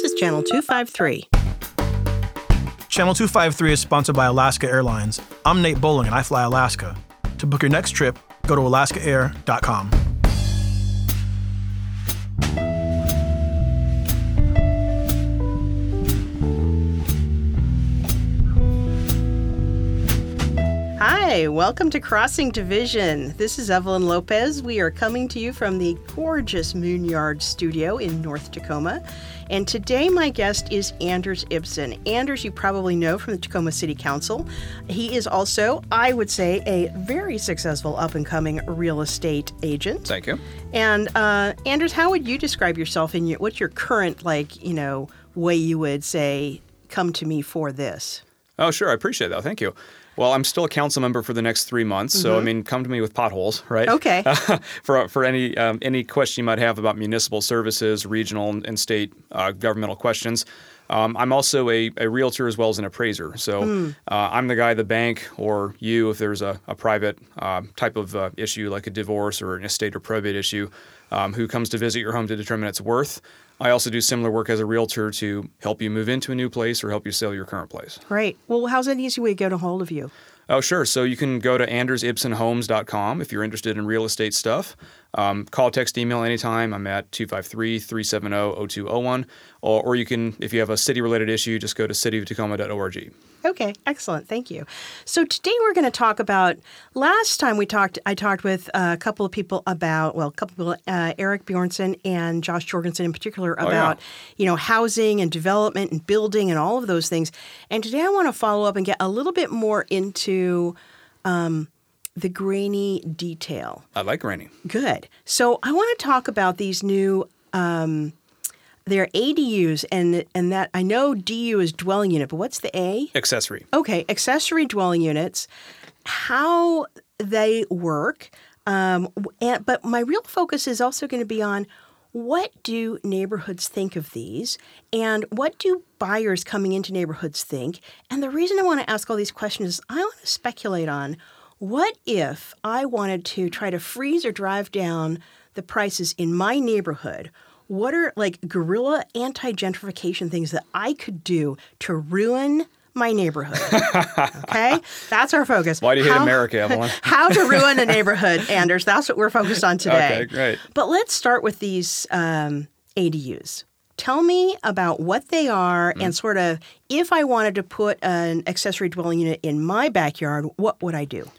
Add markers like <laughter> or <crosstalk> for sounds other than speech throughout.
This is Channel 253. Channel 253 is sponsored by Alaska Airlines. I'm Nate Bowling and I fly Alaska. To book your next trip, go to alaskaair.com. Hi, welcome to Crossing Division. This is Evelyn Lopez. We are coming to you from the gorgeous Moonyard studio in North Tacoma. And today, my guest is Anders Ibsen. Anders, you probably know from the Tacoma City Council. He is also, I would say, a very successful up and coming real estate agent. Thank you. And uh, Anders, how would you describe yourself in your what's your current like you know way you would say come to me for this? Oh, sure. I appreciate that. Thank you. Well, I'm still a council member for the next three months, so I mean, come to me with potholes, right? Okay. <laughs> for for any um, any question you might have about municipal services, regional and state uh, governmental questions. Um, I'm also a, a realtor as well as an appraiser. So uh, I'm the guy the bank or you, if there's a, a private uh, type of uh, issue like a divorce or an estate or probate issue, um, who comes to visit your home to determine its worth. I also do similar work as a realtor to help you move into a new place or help you sell your current place. Great. Well, how's an easy way to get a hold of you? Oh, sure. So you can go to andersibsenhomes.com if you're interested in real estate stuff. Um, call, text, email anytime. I'm at 253 370 0201. Or you can, if you have a city related issue, just go to cityoftacoma.org. Okay, excellent. Thank you. So today we're going to talk about. Last time we talked, I talked with a couple of people about, well, a couple of people, uh, Eric Bjornson and Josh Jorgensen in particular, Oh, yeah. about you know housing and development and building and all of those things. And today I want to follow up and get a little bit more into um, the grainy detail. I like grainy. Good. So I want to talk about these new. Um, they're ADUs, and and that I know DU is dwelling unit, but what's the A? Accessory. Okay, accessory dwelling units, how they work. Um, and, but my real focus is also going to be on what do neighborhoods think of these and what do buyers coming into neighborhoods think? And the reason I want to ask all these questions is I want to speculate on what if I wanted to try to freeze or drive down the prices in my neighborhood? What are like guerrilla anti gentrification things that I could do to ruin my neighborhood? okay, <laughs> that's our focus. Why do you hate How- America, Evelyn? <laughs> How to ruin a <laughs> neighborhood, Anders. That's what we're focused on today. Okay, great. But let's start with these um, ADUs. Tell me about what they are Mm. and sort of if I wanted to put an accessory dwelling unit in my backyard, what would I do?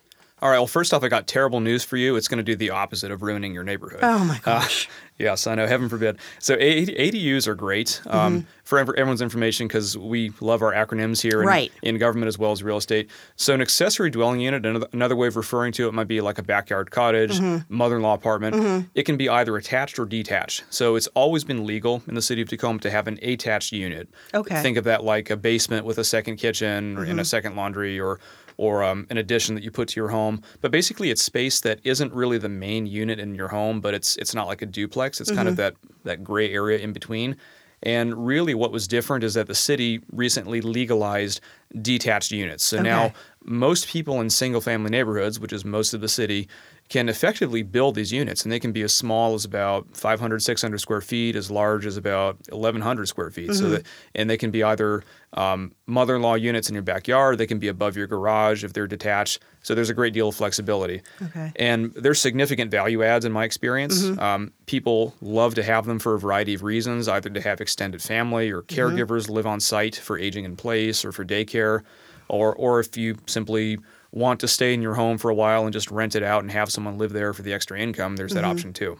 All right. Well, first off, I got terrible news for you. It's going to do the opposite of ruining your neighborhood. Oh my Uh, gosh. Yes, I know. Heaven forbid. So ADUs are great um, Mm-hmm. for everyone's information because we love our acronyms here in, Right. in government as well as real estate. So an accessory dwelling unit, another, way of referring to it might be like a backyard cottage, Mm-hmm. mother-in-law apartment. It can be either attached or detached. So it's always been legal in the city of Tacoma to have an attached unit. Okay. Think of that like a basement with a second kitchen or and a second laundry or or um, an addition that you put to your home. But basically, it's space that isn't really the main unit in your home, but it's it's not like a duplex. It's kind of that that gray area in between. And really, what was different is that the city recently legalized detached units. So now most people in single family neighborhoods, which is most of the city, can effectively build these units. And they can be as small as about 500, 600 square feet, as large as about 1,100 square feet. So that, and they can be either um, mother in law units in your backyard, they can be above your garage if they're detached. So there's a great deal of flexibility. Okay. And there's significant value adds in my experience. Mm-hmm. Um, people love to have them for a variety of reasons, either to have extended family or mm-hmm. caregivers live on site for aging in place or for daycare, or or if you simply want to stay in your home for a while and just rent it out and have someone live there for the extra income, there's that mm-hmm. option too.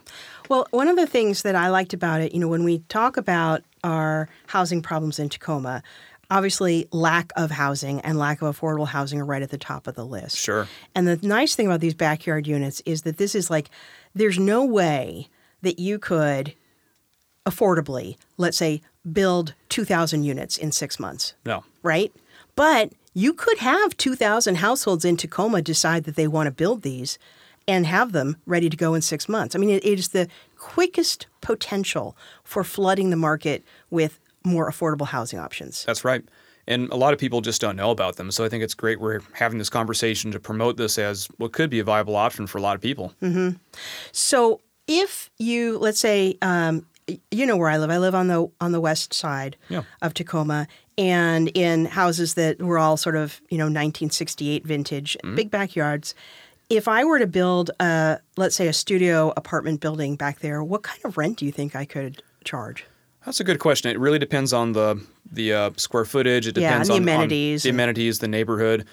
Well, one of the things that I liked about it, you know, when we talk about our housing problems in Tacoma, obviously lack of housing and lack of affordable housing are right at the top of the list. Sure. And the nice thing about these backyard units is that this is like, there's no way that you could affordably, let's say, build 2,000 units in six months No. right? But you could have 2,000 households in Tacoma decide that they want to build these and have them ready to go in six months. I mean, it, it is the quickest potential for flooding the market with more affordable housing options. That's right. And a lot of people just don't know about them. So I think it's great we're having this conversation to promote this as what could be a viable option for a lot of people. So if you, let's say, um, you know where I live. I live on the on the west side Yeah. of Tacoma, and in houses that were all sort of you know 1968 vintage, Mm-hmm. big backyards. If I were to build a let's say a studio apartment building back there, what kind of rent do you think I could charge? That's a good question. It really depends on the the uh, square footage. It Yeah, depends the on, on amenities the amenities, the neighborhood.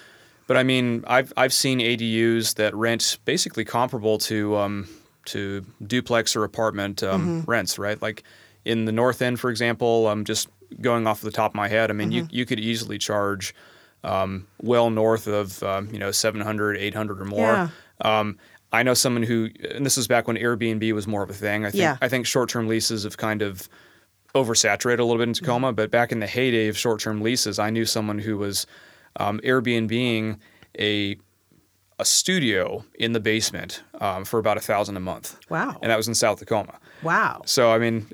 But I mean, I've I've seen ADUs that rent basically comparable to um, to duplex or apartment um, Mm-hmm. rents, right? Like in the North End, for example. I'm just going off the top of my head. I mean, you Mm-hmm. you could easily charge um, well north of um, you know 700, 800 or more. Yeah. Um, I know someone who, and this was back when Airbnb was more of a thing. I think Yeah. I think short-term leases have kind of oversaturated a little bit in Tacoma. But back in the heyday of short-term leases, I knew someone who was um, Airbnbing a a studio in the basement um, for about a thousand a month. Wow. And that was in South Tacoma. Wow. So I mean,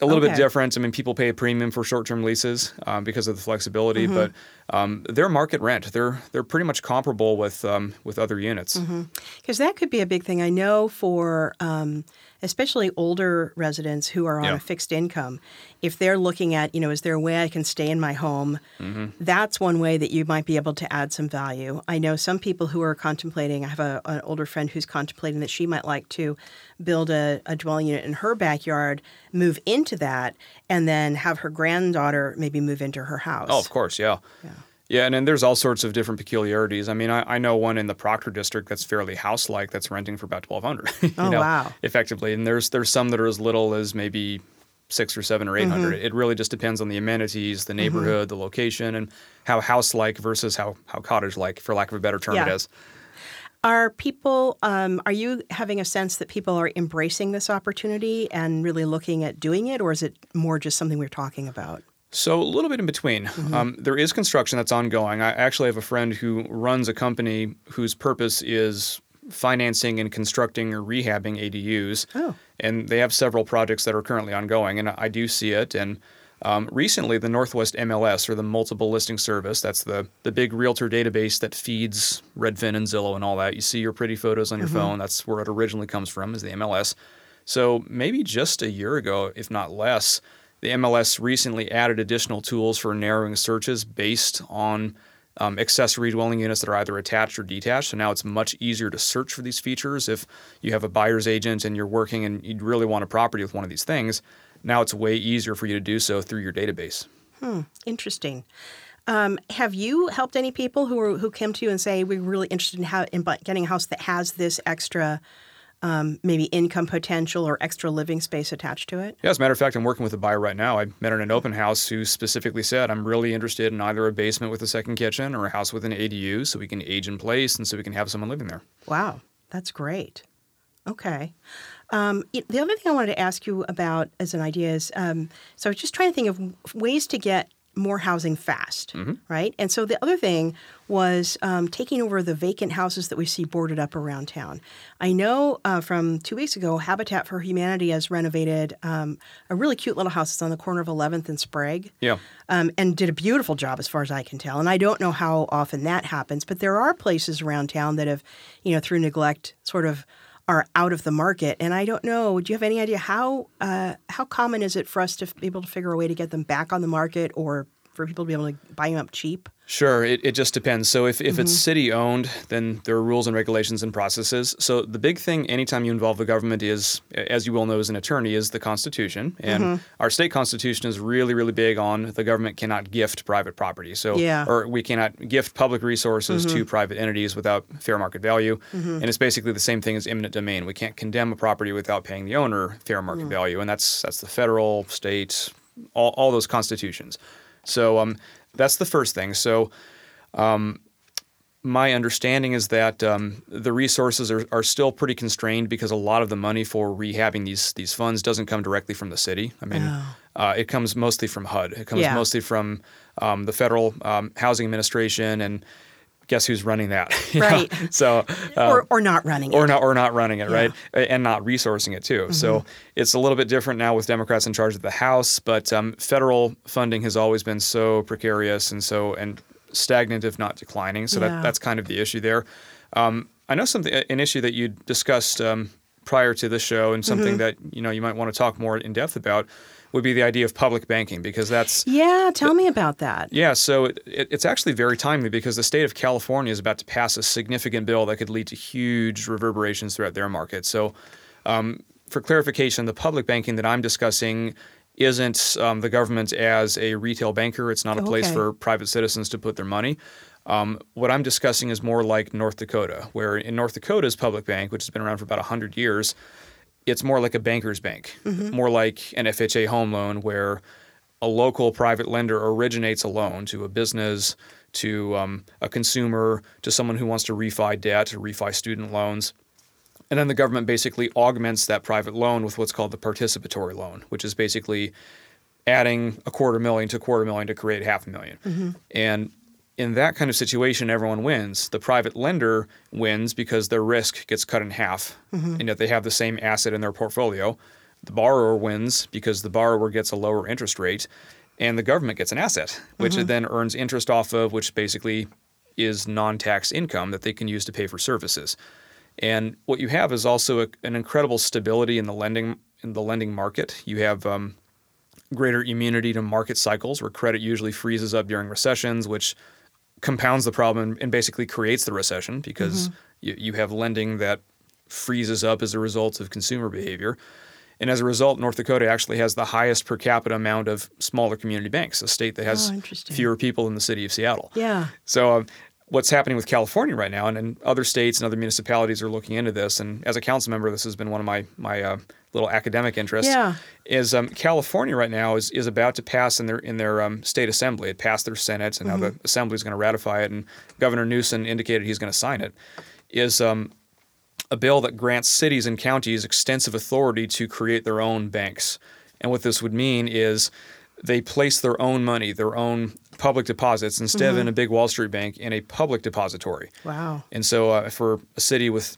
a little bit different. I mean, people pay a premium for short-term leases um, because of the flexibility, Mm-hmm. but um, they're market rent. They're they're pretty much comparable with um, with other units. Mm-hmm. Because that could be a big thing. I know for um, especially older residents who are on Yeah. a fixed income, if they're looking at, you know, is there a way I can stay in my home? Mm-hmm. That's one way that you might be able to add some value. I know some people who are contemplating, I have a, an older friend who's contemplating that she might like to build a, a dwelling unit in her backyard, move into that, and then have her granddaughter maybe move into her house. Oh, of course, yeah. Yeah. Yeah, and then there's all sorts of different peculiarities. I mean, I, I know one in the Proctor district that's fairly house-like that's renting for about twelve hundred. <laughs> Oh, wow. Effectively, and there's there's some that are as little as maybe six or seven or eight Mm-hmm. It really just depends on the amenities, the neighborhood, the location, and how house-like versus how how cottage-like, for lack of a better term, it Yeah. is. Are people, um, are you having a sense that people are embracing this opportunity and really looking at doing it, or is it more just something we're talking about? So a little bit in between. Mm-hmm. Um, there is construction that's ongoing. I actually have a friend who runs a company whose purpose is financing and constructing or rehabbing ADUs. Oh. And they have several projects that are currently ongoing, and I do see it. And um, recently, the Northwest MLS, or the Multiple Listing Service, that's the, the big realtor database that feeds Redfin and Zillow and all that. You see your pretty photos on your phone. That's where it originally comes from, is the MLS. So maybe just a year ago, if not less, the MLS recently added additional tools for narrowing searches based on um, accessory dwelling units that are either attached or detached. So now it's much easier to search for these features. If you have a buyer's agent and you're working and you really want a property with one of these things, now it's way easier for you to do so through your database. Interesting. Um, have you helped any people who are, who came to you and say we're really interested in, how, in getting a house that has this extra, um, maybe income potential or extra living space attached to it? Yeah, as a matter of fact, I'm working with a buyer right now. I met her in an open house who specifically said, I'm really interested in either a basement with a second kitchen or a house with an ADU so we can age in place and so we can have someone living there. Wow, that's great. Okay. Um, the other thing I wanted to ask you about as an idea is um, so I was just trying to think of ways to get more housing fast, right? And so the other thing was um, taking over the vacant houses that we see boarded up around town. I know uh, from two weeks ago, Habitat for Humanity has renovated um, a really cute little house. It's on the corner of 11th and Sprague Yeah. um, and did a beautiful job as far as I can tell. And I don't know how often that happens, but there are places around town that have, you know, through neglect, sort of are out of the market. And I don't know. Do you have any idea how uh, how common is it for us to be able to figure a way to get them back on the market, or for people to be able to buy them up cheap? Sure, it, it just depends. So if, if it's mm-hmm. city owned, then there are rules and regulations and processes. So the big thing anytime you involve the government is, as you well know as an attorney, is the Constitution. And mm-hmm. our state constitution is really, really big on the government cannot gift private property. So Yeah. or we cannot gift public resources to mm-hmm. private entities without fair market value. And it's basically the same thing as eminent domain. We can't condemn a property without paying the owner fair market value. And that's that's the federal, state, all, all those constitutions. So um, that's the first thing. So my understanding is that um, the resources are, are still pretty constrained because a lot of the money for rehabbing these these funds doesn't come directly from the city. I mean, uh, it comes mostly from HUD. It comes Yeah. mostly from um, the federal um, housing administration, and guess who's running that? <laughs> You know? Right. <laughs> So. uh, or, or not running it. or not or not running it right and not resourcing it too so it's a little bit different now with democrats in charge of the house but um, federal funding has always been so precarious and so and stagnant if not declining so Yeah. that that's kind of the issue there um, i know something an issue that you discussed um, prior to the show, and something that you know you might want to talk more in depth about would be the idea of public banking because that's Yeah, tell me about that. yeah, so it, it, it's actually very timely because the state of California is about to pass a significant bill that could lead to huge reverberations throughout their market. So, um, for clarification, the public banking that I'm discussing isn't um, the government as a retail banker. It's not a place Okay. for private citizens to put their money. Um, what I'm discussing is more like North Dakota, where in North Dakota's public bank, which has been around for about 100 years, it's more like a banker's bank, more like an FHA home loan where a local private lender originates a loan to a business, to um, a consumer, to someone who wants to refi debt or refi student loans. And then the government basically augments that private loan with what's called the participatory loan, which is basically adding a quarter million to a quarter million to create half a 1000000 And in that kind of situation, everyone wins. The private lender wins because their risk gets cut in half, and yet they have the same asset in their portfolio. The borrower wins because the borrower gets a lower interest rate, and the government gets an asset, which it then earns interest off of, which basically is non tax income that they can use to pay for services. And what you have is also a, an incredible stability in the lending in the lending market. You have um, greater immunity to market cycles, where credit usually freezes up during recessions, which compounds the problem and basically creates the recession because you, you have lending that freezes up as a result of consumer behavior. And as a result, North Dakota actually has the highest per capita amount of smaller community banks, a state that has Oh, fewer people than the city of Seattle. Yeah. So, um, what's happening with California right now, and, and other states and other municipalities are looking into this. And as a council member, this has been one of my my uh, little academic interests. Yeah. Is um, California right now is is about to pass in their in their um, state assembly. It passed their Senate, and now the assembly is going to ratify it. And Governor Newsom indicated he's going to sign it. Is um, a bill that grants cities and counties extensive authority to create their own banks. And what this would mean is they place their own money, their own public deposits, instead of in a big Wall Street bank, in a public depository. Wow. And so, uh, for a city with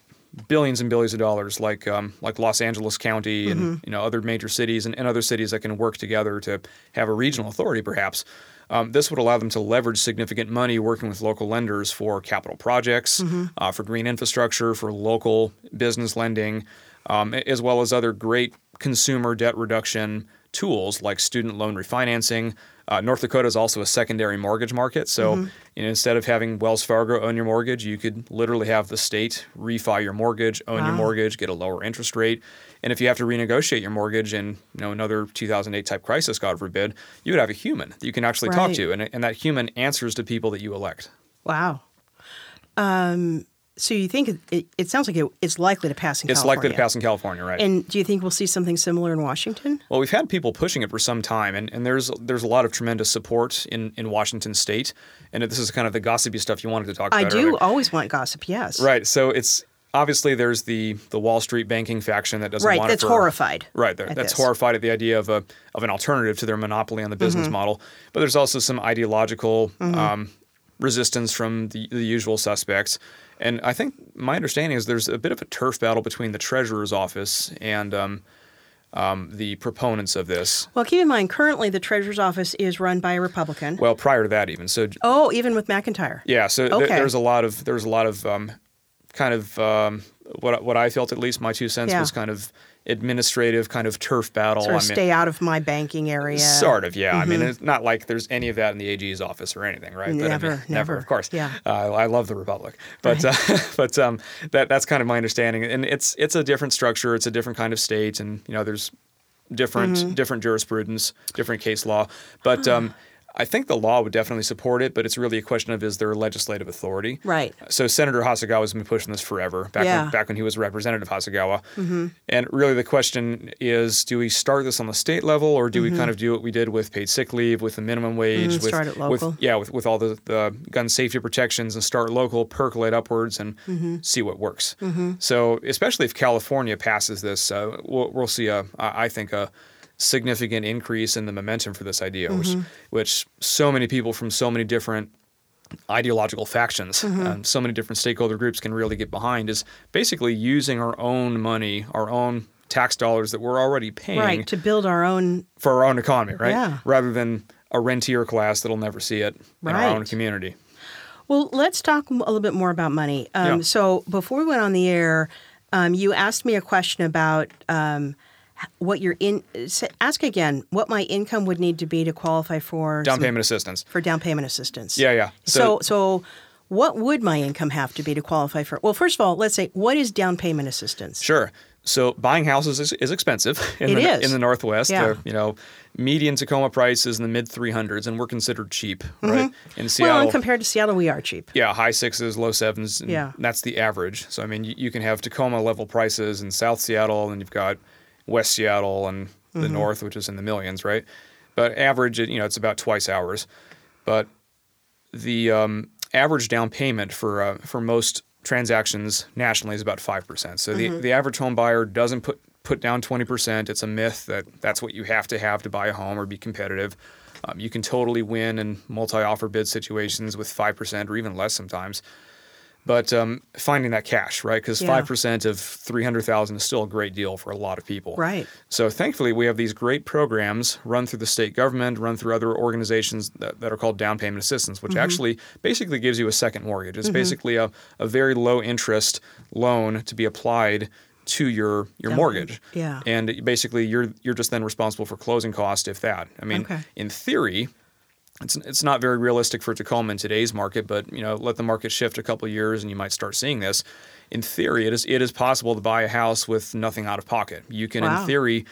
billions and billions of dollars, like um, like Los Angeles County and you know other major cities and, and other cities that can work together to have a regional authority, perhaps. Um, this would allow them to leverage significant money working with local lenders for capital projects, uh, for green infrastructure, for local business lending, um, as well as other great consumer debt reduction tools like student loan refinancing. Uh, North Dakota is also a secondary mortgage market. So you know, instead of having Wells Fargo own your mortgage, you could literally have the state refi your mortgage, own your mortgage, get a lower interest rate. And if you have to renegotiate your mortgage in you know another 2008 type crisis, God forbid, you would have a human that you can actually talk to, and, and that human answers to people that you elect. Wow. Um, so you think it, it, sounds like it, it's likely to pass in California. It's California. likely to pass in California, right? And do you think we'll see something similar in Washington? Well, we've had people pushing it for some time, and, and there's there's a lot of tremendous support in, in Washington State. And this is kind of the gossipy stuff you wanted to talk I about. I do earlier. always want gossip. Yes. Right. So it's obviously there's the the Wall Street banking faction that doesn't Right, want it that's for- horrified Right. That's this. Mm-hmm. horrified at the idea of a of an alternative to their monopoly on the business model. But there's also some ideological um, resistance from the, the usual suspects. And I think my understanding is there's a bit of a turf battle between the treasurer's office and um, um, the proponents of this. Well, keep in mind, currently the treasurer's office is run by a Republican. Well, prior to that, even so, oh, even with McIntire. Yeah, so th- Okay. there's a lot of there's a lot of um, kind of um, what what I felt at least my two cents Yeah. was kind of administrative kind of turf battle. Sort of I mean, stay out of my banking area. Sort of, yeah. I mean, it's not like there's any of that in the AG's office or anything, right? But I Never, mean, never. of course. Yeah. uh, I love the Republic, but uh, <laughs> but um, that that's kind of my understanding, and it's it's a different structure, it's a different kind of state, and you know, there's different Mm-hmm. different jurisprudence, different case law, but um, I think the law would definitely support it, but it's really a question of is there legislative authority? Right. So Senator Hasegawa's been pushing this forever, back Yeah. when, back when he was Representative Hasegawa. And really, the question is: Do we start this on the state level, or do we kind of do what we did with paid sick leave, with the minimum wage, with, Mm-hmm. start it with yeah, with, with all the, the gun safety protections, and start local, percolate upwards, and Mm-hmm. see what works. So, especially if California passes this, uh, we'll, we'll see a, I think a significant increase in the momentum for this idea, which Mm-hmm. which so many people from so many different ideological factions, Mm-hmm. um, so many different stakeholder groups can really get behind is basically using our own money, our own tax dollars that we're already paying Right. To build our own. for our own economy, right? Yeah. Rather than a rentier class that'll never see it in our own community. Well, let's talk a little bit more about money. Um, Yeah. So before we went on the air, um, you asked me a question about um, what your in. Ask again what my income would need to be to qualify for Down some- payment assistance. for down payment assistance. Yeah, yeah. So, So- so, what would my income have to be to qualify for? Well, first of all, let's say what is down payment assistance? Sure. So buying houses is, is expensive <laughs> in It the is. in the Northwest. Yeah. They're, you know, median Tacoma price is in the mid 300s, and we're considered cheap, right? In Seattle, Mm-hmm. Well, and compared to Seattle, we are cheap. yeah, high sixes, low sevens. and Yeah. that's the average. So I mean, you, you can have Tacoma level prices in South Seattle, and you've got West Seattle and the Mm-hmm. North, which is in the millions, right? But average, you know, it's about twice ours. But the um, average down payment for uh, for most transactions nationally is about five percent. So Mm-hmm. the the average home buyer doesn't put put down twenty percent. It's a myth that that's what you have to have to buy a home or be competitive. Um, you can totally win in multi offer bid situations with five percent or even less sometimes. But um, finding that cash, right? Because Yeah. five percent of three hundred thousand is still a great deal for a lot of people. Right. So thankfully, we have these great programs run through the state government, run through other organizations that, that are called down payment assistance, Mm-hmm. which actually basically gives you a second mortgage. It's basically a, a very low interest loan to be applied to your your mortgage. yeah. And basically, you're you're just then responsible for closing costs, if that. I mean, Okay. in theory, it's it's not very realistic for Tacoma in today's market, but you know, let the market shift a couple of years and you might start seeing this. In theory, it is it is possible to buy a house with nothing out of pocket. You can, Wow. in theory,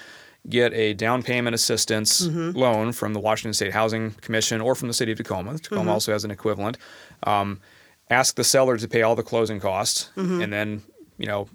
get a down payment assistance Mm-hmm. loan from the Washington State Housing Commission or from the city of Tacoma. Tacoma Mm-hmm. also has an equivalent. Um, ask the seller to pay all the closing costs, Mm-hmm. and then you know.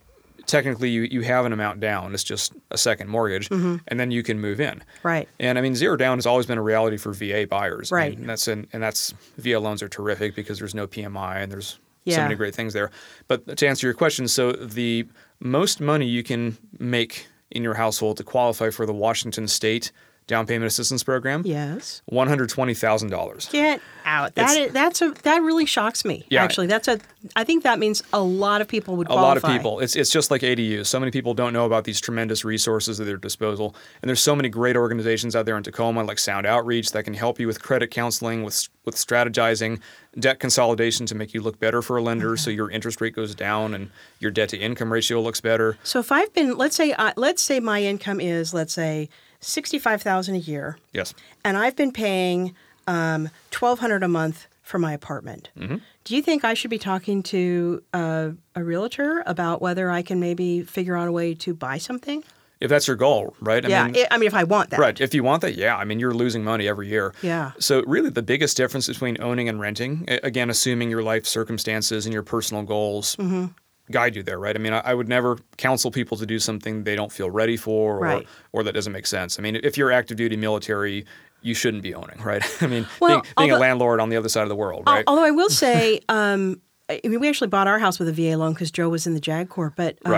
Technically, you, you have an amount down. It's just a second mortgage, and then you can move in. Mm-hmm. Right. And I mean, zero down has always been a reality for VA buyers. I Right. mean, that's and, and that's VA loans are terrific because there's no PMI and there's so many great things there. But to answer your question, so the most money you can make in your household to qualify for the Washington State Down Payment Assistance Program, Yes. one hundred twenty thousand dollars. Get out. That It's- is, that's a that really shocks me. Yeah. Actually, that's a. I think that means a lot of people would a lot of people. It's it's just like ADUs. So many people don't know about these tremendous resources at their disposal, and there's so many great organizations out there in Tacoma, like Sound Outreach, that can help you with credit counseling, with with strategizing, debt consolidation to make you look better for a lender, so your interest rate goes down and your debt to income ratio looks better. So if I've been, let's say, uh, let's say my income is, let's say, sixty-five thousand a year, Yes. and I've been paying um, twelve hundred a month for my apartment. Mm-hmm. Do you think I should be talking to uh, a realtor about whether I can maybe figure out a way to buy something? If that's your goal, right? I yeah, mean, I I mean, if I want that. Right. If you want that, yeah. I mean, you're losing money every year. Yeah. So really, the biggest difference between owning and renting, again, assuming your life circumstances and your personal goals Mm-hmm. Guide you there, right? I mean, I, I would never counsel people to do something they don't feel ready for, or Right. or that doesn't make sense. I mean, if you're active duty military, you shouldn't be owning, <laughs> right? I mean, Well, being, being a landlord on the other side of the world, right? Although I will say, <laughs> um, I mean, we actually bought our house with a VA loan because Joe was in the JAG Corps, but um,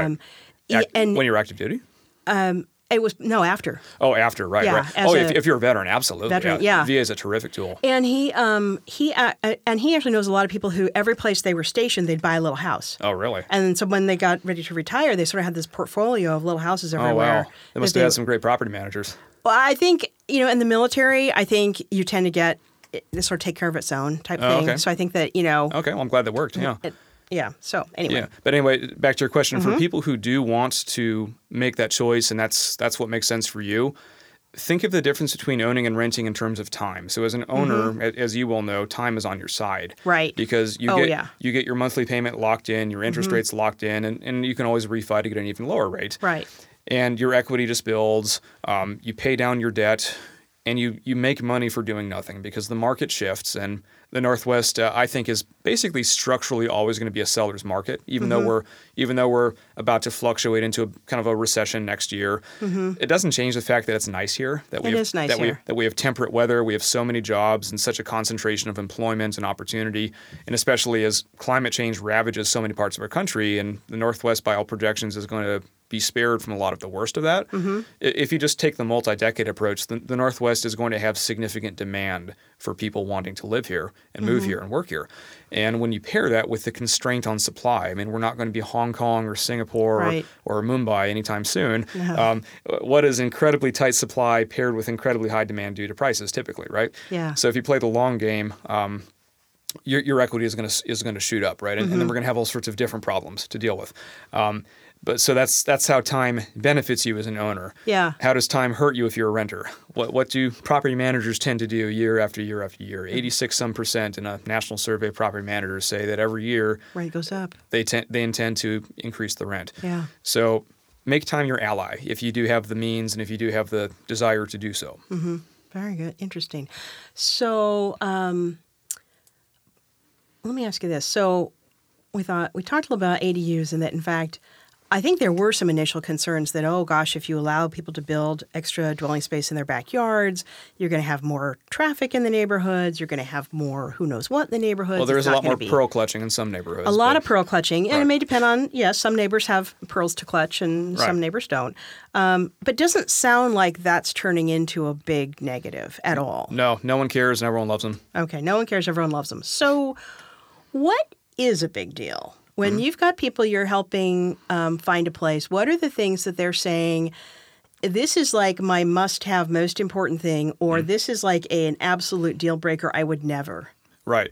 Right. Act- and when you're active duty. It was no after. Oh, after, right, Yeah, right. Oh, if, if you're a veteran, absolutely. Veteran, yeah. VA is a terrific tool. And he, um, he, uh, uh, and he actually knows a lot of people who every place they were stationed, they'd buy a little house. Oh, really? And so when they got ready to retire, they sort of had this portfolio of little houses everywhere. Oh, wow. They must have they- had some great property managers. Well, I think you know, in the military, I think you tend to get this sort of take care of its own type Oh, thing. okay. So I think that you know, Okay, well, I'm glad that worked. Yeah. it, yeah. So anyway, Yeah, but anyway, back to your question. Mm-hmm. For people who do want to make that choice, and that's that's what makes sense for you. Think of the difference between owning and renting in terms of time. So, as an owner, a- as you well know, time is on your side, Mm-hmm. Right. Because you Oh, get yeah. Mm-hmm. you get your monthly payment locked in, your interest rates locked in, and, and you can always refi to get an even lower rate. right. And your equity just builds. Um, you pay down your debt, and you you make money for doing nothing because the market shifts and the Northwest, uh, I think, is basically structurally always going to be a seller's market, even Mm-hmm. though we're even though we're about to fluctuate into a kind of a recession next year. It doesn't change the fact that it's nice here. That we Mm-hmm. It have, is nice that we that we have temperate weather, we have so many jobs and such a concentration of employment and opportunity, and especially as climate change ravages so many parts of our country, and the Northwest, by all projections, is going to be spared from a lot of the worst of that. Mm-hmm. If you just take the multi-decade approach, the, the Northwest is going to have significant demand for people wanting to live here and Mm-hmm. move here and work here. And when you pair that with the constraint on supply, I mean, we're not going to be Hong Kong or Singapore Right. or, or Mumbai anytime soon. <laughs> Um, what is incredibly tight supply paired with incredibly high demand due to prices, typically, right? Yeah. So if you play the long game, um, your, your equity is going to is going to shoot up, right? And, and then we're going to have all sorts of different problems to deal with. Um, but so that's that's how time benefits you as an owner. Yeah. How does time hurt you if you're a renter? What what do property managers tend to do year after year after year? Mm-hmm. 86 some percent in a national survey of property managers say that every year Rent goes up. they tend they intend to increase the rent. Yeah. So make time your ally if you do have the means and if you do have the desire to do so. Very good. Interesting. So, um, let me ask you this. So, we thought we talked a little about ADUs, and that in fact, I think there were some initial concerns that oh gosh, if you allow people to build extra dwelling space in their backyards, you're going to have more traffic in the neighborhoods. You're going to have more who knows what in the neighborhoods. Well, there is a lot more be- pearl clutching in some neighborhoods. a lot but- of pearl clutching, and it may depend on yes. Some neighbors have pearls to clutch, and Right. some neighbors don't. Um, but doesn't sound like that's turning into a big negative at all. No, no one cares and everyone loves them. Okay, no one cares. Everyone loves them. So, what is a big deal when you've got people you're helping um, find a place? What are the things that they're saying? This is like my must-have, most important thing, or this is like a, an absolute deal breaker. I would never. Right.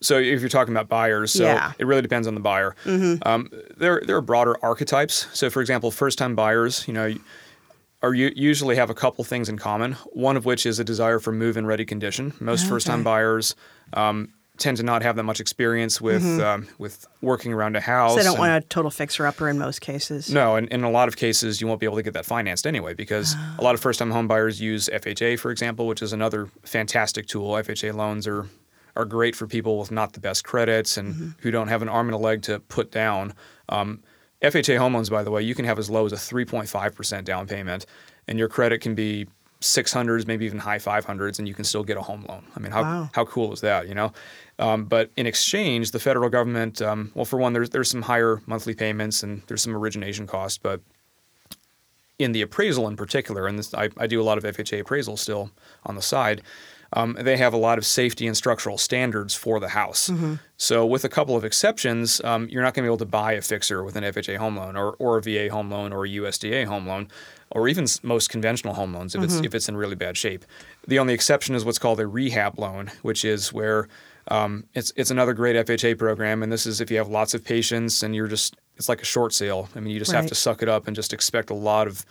So if you're talking about buyers, so Yeah. it really depends on the buyer. Um, there, there are broader archetypes. So for example, first-time buyers, you know, are you usually have a couple things in common. One of which is a desire for move-in ready condition. Most first-time buyers um, tend to not have that much experience with um, with working around a house. So they don't and- want a total fixer-upper in most cases. No, and in a lot of cases, you won't be able to get that financed anyway because a lot of first-time home buyers use FHA, for example, which is another fantastic tool. FHA loans are are great for people with not the best credits and who don't have an arm and a leg to put down. Um, FHA home loans, by the way, you can have as low as a 3.5% down payment, and your credit can be 600s, maybe even high 500s, and you can still get a home loan. I mean, how, Wow. how cool is that, you know? Um, but in exchange, the federal government, um, well, for one, there's, there's some higher monthly payments and there's some origination costs, but in the appraisal in particular, and this, I, I do a lot of FHA appraisal still on the side, um, they have a lot of safety and structural standards for the house. So, with a couple of exceptions, um, you're not going to be able to buy a fixer with an FHA home loan or, or a VA home loan or a USDA home loan or even most conventional home loans if, it's, if it's in really bad shape. The only exception is what's called a rehab loan, which is where um, it's, it's another great FHA program. And this is if you have lots of patience and you're just, it's like a short sale. I mean, you just have to suck it up and just expect a lot of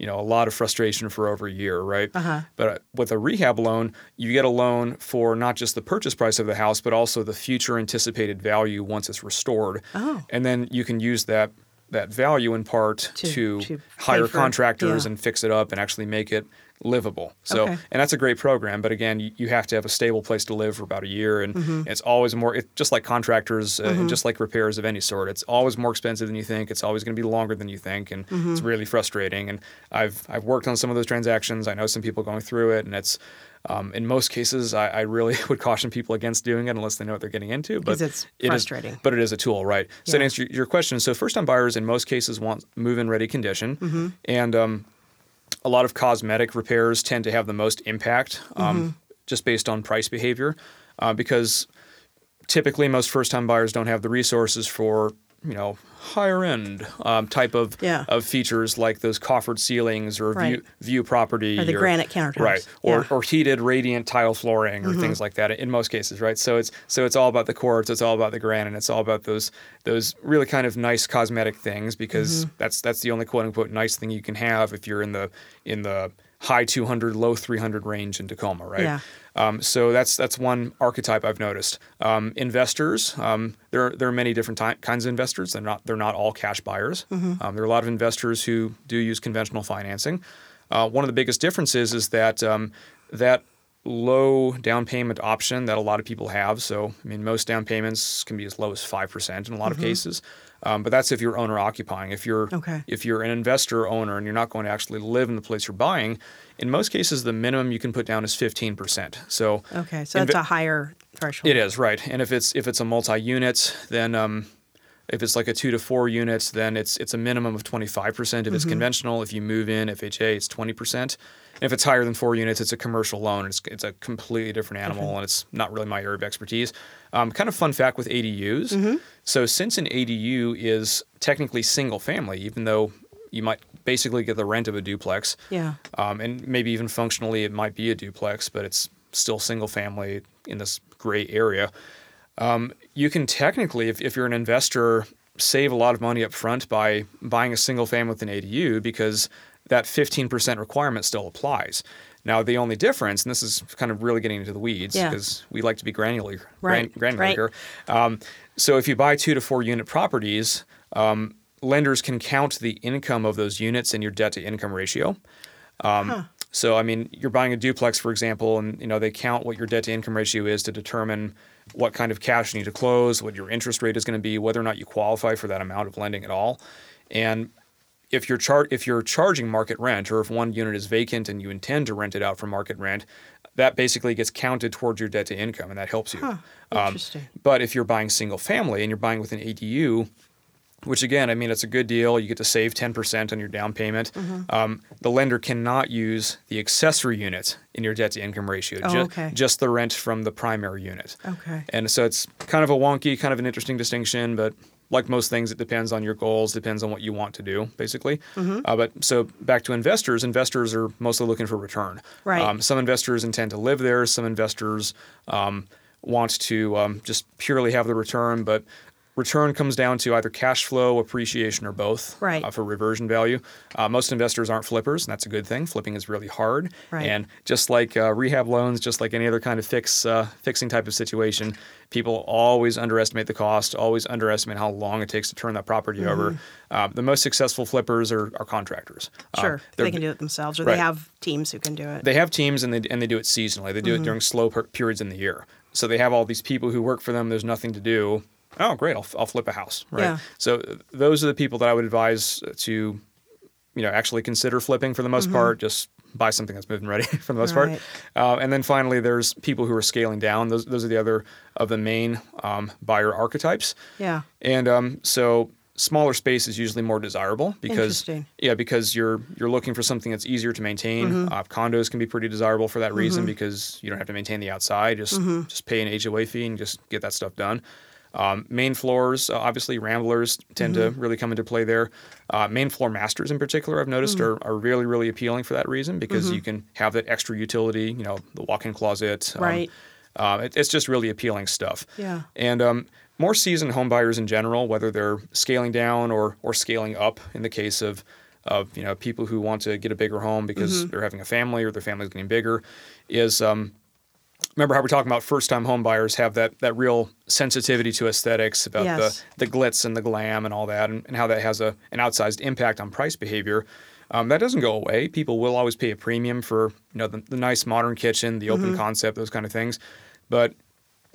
you know a lot of frustration for over a year right Uh-huh. but uh, with a rehab loan you get a loan for not just the purchase price of the house but also the future anticipated value once it's restored Oh. and then you can use that that value in part To- to, to hire for- contractors yeah. and fix it up and actually make it livable so Okay. and that's a great program but again you, you have to have a stable place to live for about a year and Mm-hmm. it's always more it's just like contractors uh, and just like repairs of any sort it's always more expensive than you think it's always going to be longer than you think and Mm-hmm. it's really frustrating and i've i've worked on some of those transactions i know some people going through it and it's um, in most cases, I, I really <laughs> would caution people against doing it unless they know what they're getting into. But it's it is- frustrating. but it is a tool, right? So Yeah. to answer your question, so first-time buyers in most cases want move-in ready condition, Mm-hmm. and um, a lot of cosmetic repairs tend to have the most impact, um, Mm-hmm. just based on price behavior, uh, because typically most first-time buyers don't have the resources for you know higher end um, type of Yeah. of features like those coffered ceilings or Right. view view property Or the granite countertops. right or Yeah. Mm-hmm. or heated radiant tile flooring or things like that in most cases right so it's so it's all about the quartz it's all about the granite it's all about those those really kind of nice cosmetic things because Mm-hmm. that's that's the only quote unquote nice thing you can have if you're in the in the high 200 low 300 range in Tacoma right Yeah. um, so that's that's one archetype I've noticed. Um, investors, um, there are, there are many different ty- kinds of investors. They're not they're not all cash buyers. Um, there are a lot of investors who do use conventional financing. Uh, one of the biggest differences is that um, that low down payment option that a lot of people have. So I mean, most down payments can be as low as five percent in a lot of cases. Um, but that's if you're owner occupying. If you're Okay. if you're an investor owner and you're not going to actually live in the place you're buying, in most cases the minimum you can put down is 15%. So Okay, so that's a higher threshold. it is right, and if it's if it's a multi-unit, then um, if it's like a two to four units, then it's it's a minimum of 25%. If Mm-hmm. it's conventional, if you move in FHA, it's 20%. And if it's higher than four units, it's a commercial loan. It's it's a completely different animal, and it's not really my area of expertise. Um, kind of fun fact with ADUs. Mm-hmm. So since an ADU is technically single family, even though you might basically get the rent of a duplex, Yeah. um, and maybe even functionally it might be a duplex, but it's still single family in this gray area. Um, you can technically, if, if you're an investor, save a lot of money up front by buying a single family with an ADU because that 15% requirement still applies. Now, the only difference, and this is kind of really getting into the weeds Yeah. because we like to be granular, Right, gran- granular right. Um, so, if you buy two to four unit properties, um, lenders can count the income of those units in your debt to income ratio. Um, So, I mean, you're buying a duplex, for example, and you know they count what your debt to income ratio is to determine what kind of cash you need to close, what your interest rate is going to be, whether or not you qualify for that amount of lending at all. And if you're char- if you're charging market rent, or if one unit is vacant and you intend to rent it out for market rent, that basically gets counted towards your debt to income, and that helps you. Um, Interesting. but if you're buying single family and you're buying with an ADU, which again, I mean, it's a good deal. You get to save 10% on your down payment. Mm-hmm. Um, the lender cannot use the accessory unit in your debt to income ratio, Oh, ju- okay. just the rent from the primary unit. Okay. And so it's kind of a wonky, kind of an interesting distinction, but like most things, it depends on your goals, depends on what you want to do, basically. Mm-hmm. Uh, but so back to investors, investors are mostly looking for return. Right. Um, some investors intend to live there. Some investors um, want to um, just purely have the return, but return comes down to either cash flow, appreciation, or both Right. uh, for reversion value. Uh, most investors aren't flippers, and that's a good thing. Flipping is really hard. Right. And just like uh, rehab loans, just like any other kind of fix uh, fixing type of situation, people always underestimate the cost, always underestimate how long it takes to turn that property over. Uh, the most successful flippers are, are contractors. Uh, Mm-hmm. Sure. they can do it themselves, or right. they have teams who can do it. they have teams and they and they do it seasonally. They do Mm-hmm. it during slow per- periods in the year. So they have all these people who work for them. There's nothing to do. Oh, great! I'll, I'll flip a house. Right. Yeah. So those are the people that I would advise to, you know, actually consider flipping for the most part. Just buy something that's moving ready <laughs> for the most Mm-hmm. Right. part. Uh, and then finally, there's people who are scaling down. Those those are the other of the main um, buyer archetypes. yeah. And um, so smaller space is usually more desirable because yeah, because you're you're looking for something that's easier to maintain. Mm-hmm. Uh, condos can be pretty desirable for that reason because you don't have to maintain the outside. Just Mm-hmm. just pay an HOA fee and just get that stuff done. Um, main floors, uh, obviously, ramblers tend Mm-hmm. to really come into play there. Uh, main floor masters, in particular, I've noticed Mm. are, are really, really appealing for that reason because you can have that extra utility, you know, the walk-in closet. um, Right. uh, it, it's just really appealing stuff. Yeah. And um, more seasoned home buyers in general, whether they're scaling down or or scaling up, in the case of of you know people who want to get a bigger home because Mm-hmm. they're having a family or their family's getting bigger, is um, remember how we're talking about first time home buyers have that that real sensitivity to aesthetics about Yes. the the glitz and the glam and all that, and, and how that has a an outsized impact on price behavior. Um, that doesn't go away. People will always pay a premium for you know the, the nice modern kitchen, the Mm-hmm. open concept, those kind of things. But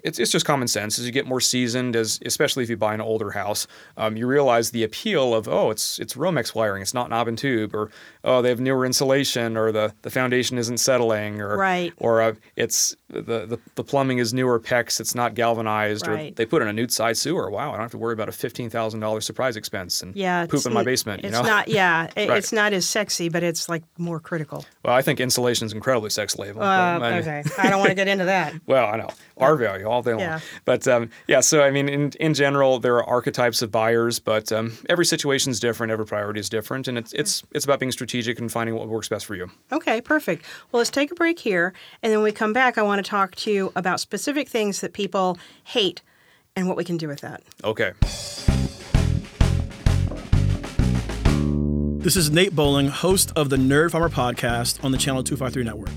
it's, it's just common sense. As you get more seasoned, as especially if you buy an older house, um, you realize the appeal of oh, it's it's Romex wiring, it's not knob and tube, or oh, they have newer insulation, or the, the foundation isn't settling, or Right. or uh, it's the, the the plumbing is newer PEX, it's not galvanized, right. or they put in a new side sewer. Wow, I don't have to worry about a fifteen thousand dollars surprise expense and Yeah. poop in my basement. It's you know? not. <laughs> Yeah. it- Right. It's not as sexy, but it's like more critical. well, I think insulation is incredibly sex label. Uh, okay. I don't want to get into that. <laughs> Well, I know R value all day long. Yeah. But um, yeah, so I mean, in, in general, there are archetypes of buyers, but um, every situation is different, every priority is different, and it's it's it's about being strategic and finding what works best for you. Okay, perfect. Well, let's take a break here. And then when we come back, I want to talk to you about specific things that people hate and what we can do with that. Okay. This is Nate Bowling, host of the Nerd Farmer podcast on the Channel 253 network.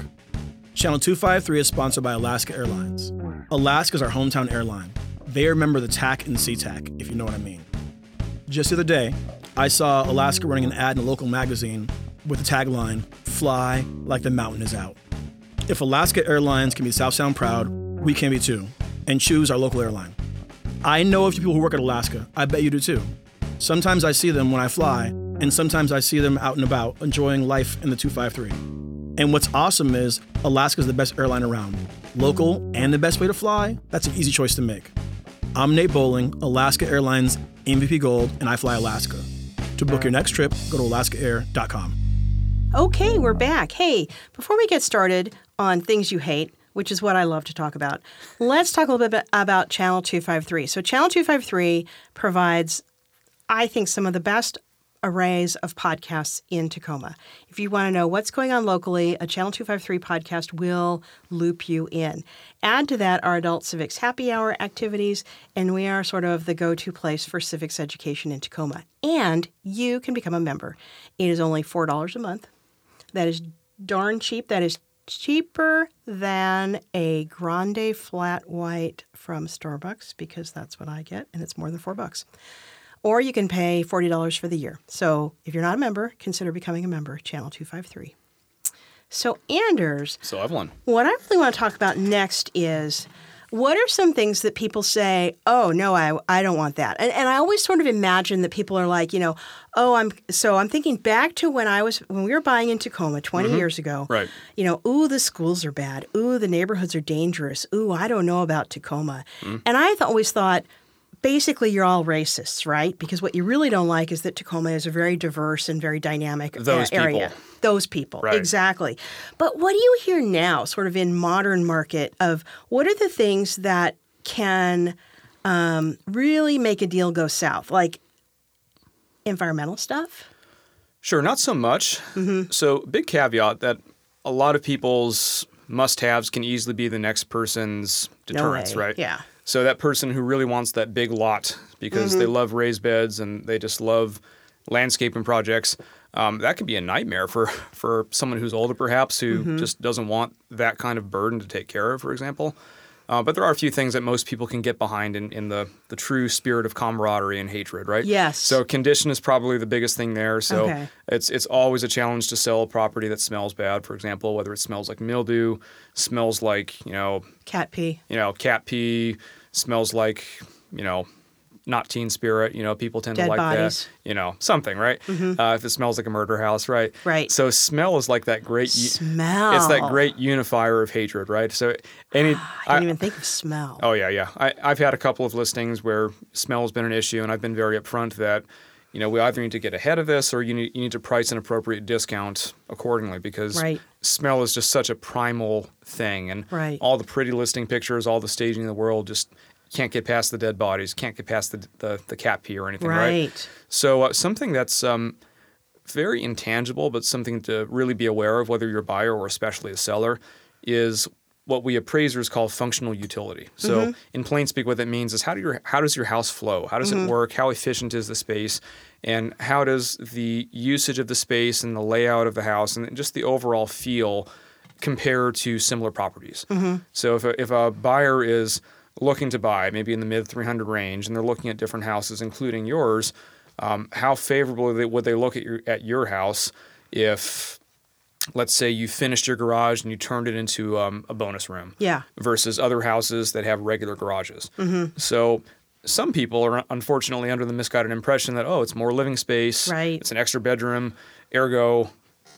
Channel 253 is sponsored by Alaska Airlines. Alaska is our hometown airline. They remember the TAC and SeaTac, if you know what I mean. Just the other day, I saw Alaska running an ad in a local magazine with the tagline, Fly like the mountain is out. If Alaska Airlines can be South Sound proud, we can be too, and choose our local airline. I know a few people who work at Alaska. I bet you do too. Sometimes I see them when I fly, and sometimes I see them out and about enjoying life in the 253. And what's awesome is Alaska's the best airline around. Local and the best way to fly, that's an easy choice to make. I'm Nate Bowling, Alaska Airlines MVP Gold, and I fly Alaska. To book your next trip, go to alaskaair.com. Okay, we're back. Hey, before we get started on things you hate, which is what I love to talk about, let's talk a little bit about Channel 253. So, Channel 253 provides, I think, some of the best arrays of podcasts in Tacoma. If you want to know what's going on locally, a Channel 253 podcast will loop you in. Add to that our adult civics happy hour activities, and we are sort of the go to place for civics education in Tacoma. And you can become a member. It is only $4 a month. That is darn cheap. That is cheaper than a grande flat white from Starbucks because that's what I get, and it's more than four bucks. Or you can pay $40 for the year. So if you're not a member, consider becoming a member, Channel 253. So, Anders, So Evelyn, what I really want to talk about next is what are some things that people say, oh, no, I, I don't want that? And, and I always sort of imagine that people are like, you know, oh, I'm so I'm thinking back to when I was, when we were buying in Tacoma 20 mm-hmm. years ago. Right. You know, ooh, the schools are bad. Ooh, the neighborhoods are dangerous. Ooh, I don't know about Tacoma. Mm. And I always thought, basically you're all racists, right? Because what you really don't like is that Tacoma is a very diverse and very dynamic uh, Those area. people. Those people, Right. exactly. But what do you hear now, sort of in modern market, of what are the things that can um, really make a deal go south, like environmental stuff? Sure, not so much. Mm-hmm. So, big caveat that a lot of people's must haves can easily be the next person's deterrence, way. right? Yeah. So, that person who really wants that big lot because Mm-hmm. they love raised beds and they just love landscaping projects, um, that can be a nightmare for, for someone who's older, perhaps, who Mm-hmm. just doesn't want that kind of burden to take care of, for example. Uh, but there are a few things that most people can get behind in, in the, the true spirit of camaraderie and hatred, right? Yes. So condition is probably the biggest thing there. So Okay. it's it's always a challenge to sell a property that smells bad. For example, whether it smells like mildew, smells like you know Cat pee. you know cat pee, smells like you know not teen spirit. You know people tend Dead to like bodies. that. You know something right. Uh, if it smells like a murder house, right? Right. So smell is like that great. Smell. It's that great unifier of hatred, right? So any. I didn't even think of smell. Oh yeah, yeah. I, I've had a couple of listings where smell has been an issue, and I've been very upfront that, you know, we either need to get ahead of this or you need you need to price an appropriate discount accordingly because Right. smell is just such a primal thing, and Right. all the pretty listing pictures, all the staging in the world just can't get past the dead bodies, can't get past the the, the cat pee or anything, right? Right. So uh, something that's um, very intangible, but something to really be aware of, whether you're a buyer or especially a seller, is what we appraisers call functional utility. So Mm-hmm. in plain speak, what that means is how do your how does your house flow? How does Mm-hmm. it work? How efficient is the space? And how does the usage of the space and the layout of the house and just the overall feel compare to similar properties? Mm-hmm. So if a, if a buyer is looking to buy, maybe in the mid 300 range, and they're looking at different houses, including yours, um, how favorably would they look at your at your house if, let's say, you finished your garage and you turned it into um, a bonus room? Yeah. Versus other houses that have regular garages. So. Some people are unfortunately under the misguided impression that oh, it's more living space, Right. It's an extra bedroom, ergo,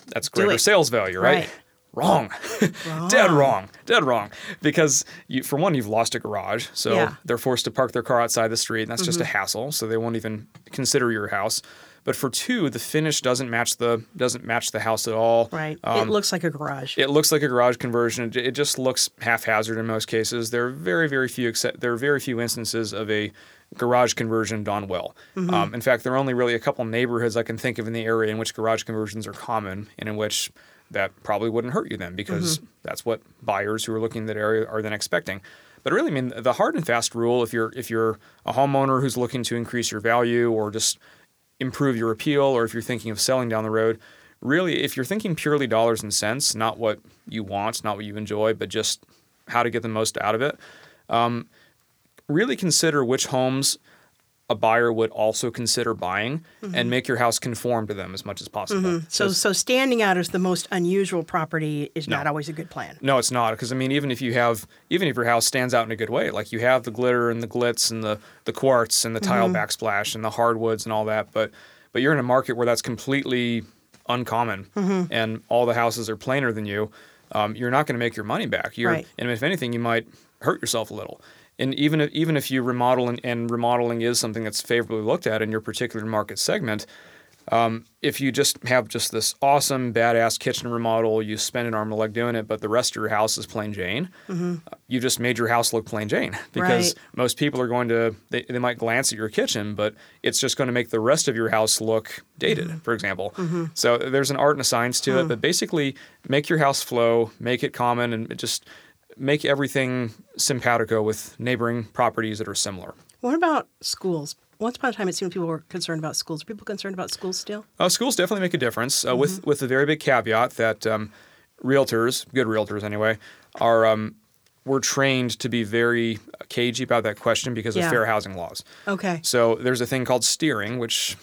that's greater sales value, right? Right. Wrong. <laughs> Dead wrong. Dead wrong. Because you, for one, you've lost a garage, so Yeah. Mm-hmm. they're forced to park their car outside the street, and that's just a hassle. So they won't even consider your house. But for two, the finish doesn't match the doesn't match the house at all. Right. Um, it looks like a garage. it looks like a garage conversion. It, it just looks haphazard in most cases. There are very, very few except there are very few instances of a garage conversion done well. Mm-hmm. Um, in fact, there are only really a couple neighborhoods I can think of in the area in which garage conversions are common, and in which that probably wouldn't hurt you then because Mm-hmm. that's what buyers who are looking in that area are then expecting. But really, I mean, the hard and fast rule if you're if you're a homeowner who's looking to increase your value or just improve your appeal, or if you're thinking of selling down the road, really, if you're thinking purely dollars and cents, not what you want, not what you enjoy, but just how to get the most out of it, um, really consider which homes a buyer would also consider buying and mm-hmm. make your house conform to them as much as possible. Mm-hmm. so, Just- so standing out as the most unusual property is No. not always a good plan. No, it's not. Because I mean, even if you have, even if your house stands out in a good way, like you have the glitter and the glitz and the the quartz and the tile mm-hmm. backsplash and the hardwoods and all that, but but you're in a market where that's completely uncommon, and all the houses are plainer than you. Um, you're not going to make your money back. You're, Right. and if anything, you might hurt yourself a little. And even if, even if you remodel and, and remodeling is something that's favorably looked at in your particular market segment, Um, if you just have just this awesome, badass kitchen remodel, you spend an arm and a leg doing it, but the rest of your house is plain Jane, uh, you just made your house look plain Jane. Because Right. most people are going to, they, they might glance at your kitchen, but it's just going to make the rest of your house look dated, for example. So there's an art and a science to it, but basically make your house flow, make it common, and just make everything simpatico with neighboring properties that are similar. What about schools? Once upon a time, it seemed people were concerned about schools. Are people concerned about schools still? Uh, schools definitely make a difference, uh, with with the very big caveat that um, realtors, good realtors anyway, are um, we're trained to be very cagey about that question because Yeah. of fair housing laws. Okay. So there's a thing called steering, which,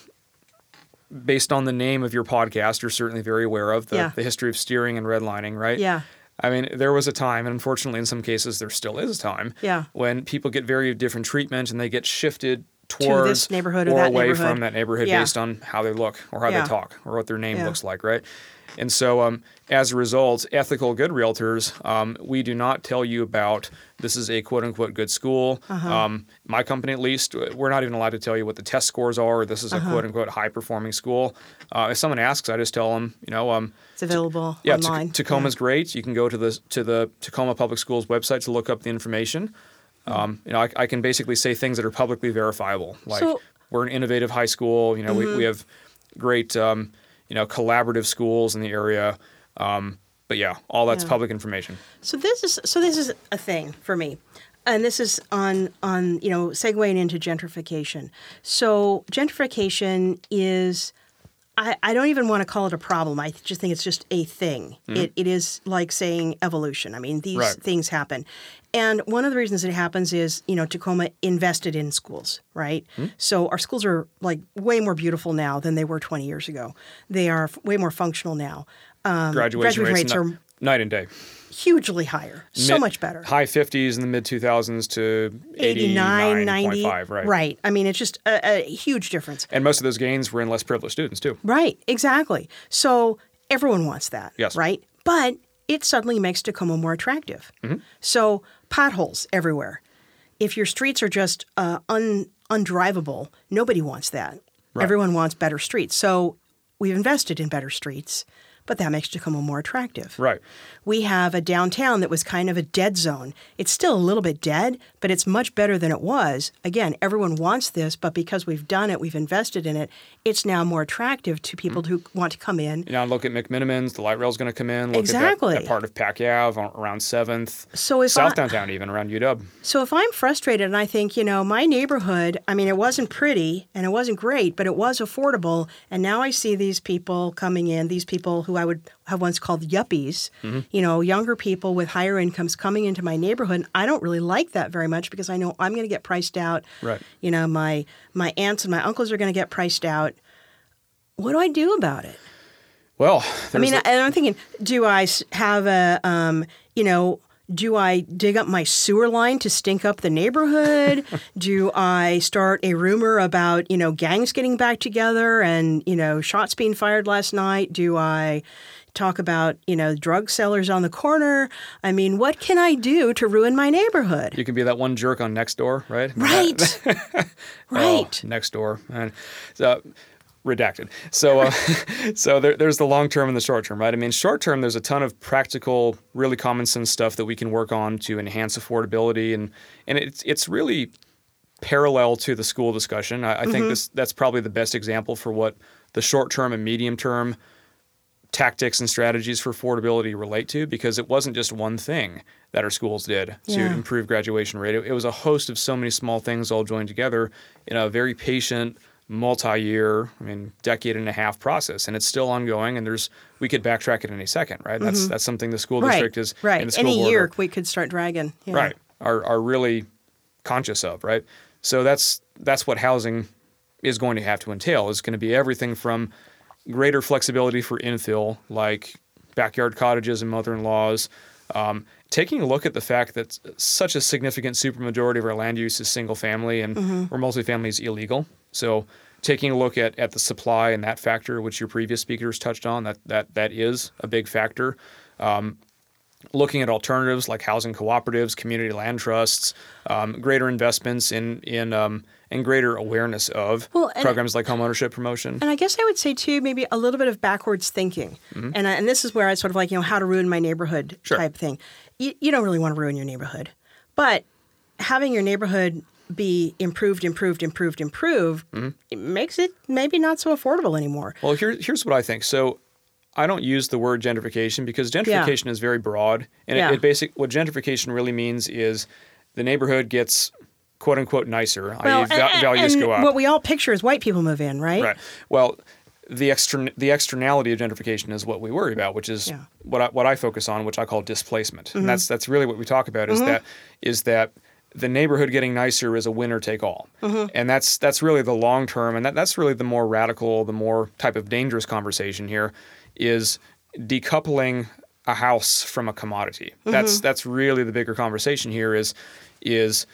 based on the name of your podcast, you're certainly very aware of the, Yeah. the history of steering and redlining, right? Yeah. I mean, there was a time, and unfortunately, in some cases, there still is a time, Yeah. when people get very different treatment and they get shifted towards neighborhood or or that away neighborhood. from that neighborhood Yeah. based on how they look or how Yeah. they talk or what their name looks like, right? And so, um, as a result, ethical good realtors, um, we do not tell you about this is a quote unquote good school. Uh-huh. Um, my company, at least, we're not even allowed to tell you what the test scores are. Or this is a Uh-huh. quote unquote high performing school. Uh, if someone asks, I just tell them, you know, um, It's available yeah, online. Tac- Tacoma's great. You can go to the to the Tacoma Public Schools website to look up the information. Um, you know, I, I can basically say things that are publicly verifiable, like So- we're an innovative high school. You know, we, we have great, um, you know, collaborative schools in the area. Um, but yeah, all that's Yeah. public information. So this is so this is a thing for me. And this is on on you know segueing into gentrification. So gentrification is I, I don't even want to call it a problem. I just think it's just a thing. It, it is like saying evolution. I mean, these Right. things happen. And one of the reasons it happens is, you know, Tacoma invested in schools, right? So our schools are like way more beautiful now than they were 20 years ago. They are f- way more functional now. Um, Graduation, graduation rates, rates are night and day. Hugely higher, so Mid- much better. High 50s in the mid 2000s to 89, 90. 89.5, right? I mean, it's just a, a huge difference. And most of those gains were in less privileged students too. Right, exactly. So everyone wants that. Yes. Right? But it suddenly makes Tacoma more attractive. Mm-hmm. So potholes everywhere. If your streets are just uh, un, undrivable, nobody wants that. Right. Everyone wants better streets. So we've invested in better streets, but that makes Tacoma more attractive. Right. We have a downtown that was kind of a dead zone. It's still a little bit dead, but it's much better than it was. Again, everyone wants this, but because we've done it, we've invested in it, it's now more attractive to people mm. who want to come in. You know, look at McMenamins. The light rail's going to come in. Look Exactly. at that, that part of Pac Ave around Seventh. So if South I- downtown, even around UW. So if I'm frustrated and I think, you know, my neighborhood, I mean, it wasn't pretty and it wasn't great, but it was affordable, and now I see these people coming in, these people who I would have once called yuppies, Mm-hmm. you know, younger people with higher incomes coming into my neighborhood. I don't really like that very much because I know I'm going to get priced out. Right. You know, my my aunts and my uncles are going to get priced out. What do I do about it? Well, I mean, and I'm thinking, do I have a, um, you know, do I dig up my sewer line to stink up the neighborhood? <laughs> do I start a rumor about, you know, gangs getting back together and, you know, shots being fired last night? Do I talk about, you know, drug sellers on the corner? I mean, what can I do to ruin my neighborhood? you can be that one jerk on next door, right? Right. <laughs> Oh, right. Oh, next door, and so redacted. So, uh, <laughs> <laughs> so there, there's the long term and the short term, right? I mean, short term, there's a ton of practical, really common sense stuff that we can work on to enhance affordability, and and it's it's really parallel to the school discussion. I, I think this that's probably the best example for what the short term and medium term tactics and strategies for affordability relate to because it wasn't just one thing that our schools did to Yeah. improve graduation rate. It, it was a host of so many small things all joined together in a very patient, multi-year, I mean, decade and a half process, and it's still ongoing. And there's we could backtrack it any second, right? That's that's something the school Mm-hmm. Right. district is right. and the school Any board year are- we could start dragging. Yeah. right are, are really conscious of right so that's that's what housing is going to have to entail is going to be everything from greater flexibility for infill like backyard cottages and mother-in-laws um, taking a look at the fact that such a significant supermajority of our land use is single family and where multifamily is illegal so taking a look at, at the supply and that factor which your previous speakers touched on that that that is a big factor looking at alternatives like housing cooperatives, community land trusts, um, greater investments in in um, and greater awareness of Well, programs like homeownership promotion. And I guess I would say too, maybe a little bit of backwards thinking, Mm-hmm. and I, and this is where I sort of like you know how to ruin my neighborhood Sure. type thing. You, you don't really want to ruin your neighborhood, but having your neighborhood be improved, improved, improved, improved, Mm-hmm. it makes it maybe not so affordable anymore. Well, here, here's what I think. So, I don't use the word gentrification because gentrification is very broad, and Yeah. it, it basic what gentrification really means is the neighborhood gets quote unquote nicer, i.e., and- va- values go up. What we all picture is white people move in, right? Right. Well, the extern the externality of gentrification is what we worry about, which is Yeah. Mm-hmm. what I, what I focus on, which I call displacement, and that's that's really what we talk about is that is that the neighborhood getting nicer is a winner take all, Mm-hmm. and that's that's really the long term, and that, that's really the more radical, the more type of dangerous conversation here, is decoupling a house from a commodity. Mm-hmm. That's that's really the bigger conversation here is is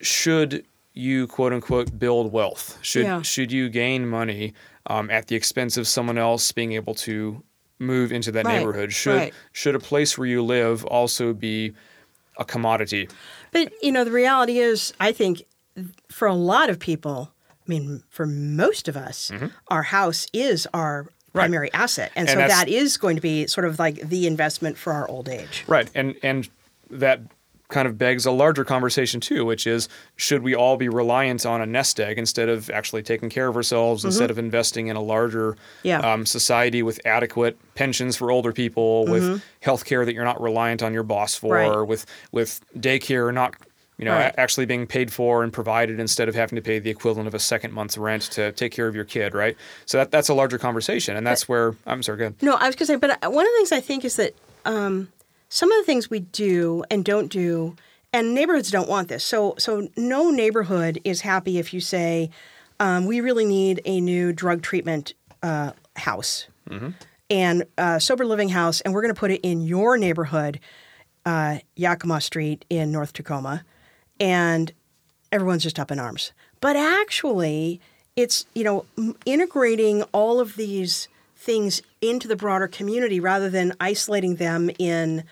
should you quote unquote build wealth? Should Yeah. should you gain money um, at the expense of someone else being able to move into that Right, neighborhood? Should right. should a place where you live also be a commodity? But you know, the reality is, I think for a lot of people, I mean, for most of us, our house is our Mm-hmm. Right. primary asset, and, And so that is going to be sort of like the investment for our old age. Right, and and that kind of begs a larger conversation too, which is should we all be reliant on a nest egg instead of actually taking care of ourselves, instead of investing in a larger Mm-hmm. Yeah. um, society with adequate pensions for older people, with health care that you're not reliant on your boss for, Mm-hmm. Right. with with daycare not you know Right. actually being paid for and provided instead of having to pay the equivalent of a second month's rent to take care of your kid, right? So that that's a larger conversation, and that's where I'm sorry, go ahead. No, I was going to say, but uh, one of the things I think is that um, some of the things we do and don't do, and neighborhoods don't want this. So, so no neighborhood is happy if you say, um, we really need a new drug treatment uh, house and uh, sober living house, and we're going to put it in your neighborhood, uh, Yakima Street in North Tacoma, and everyone's just up in arms. But actually, it's you know integrating all of these things into the broader community rather than isolating them in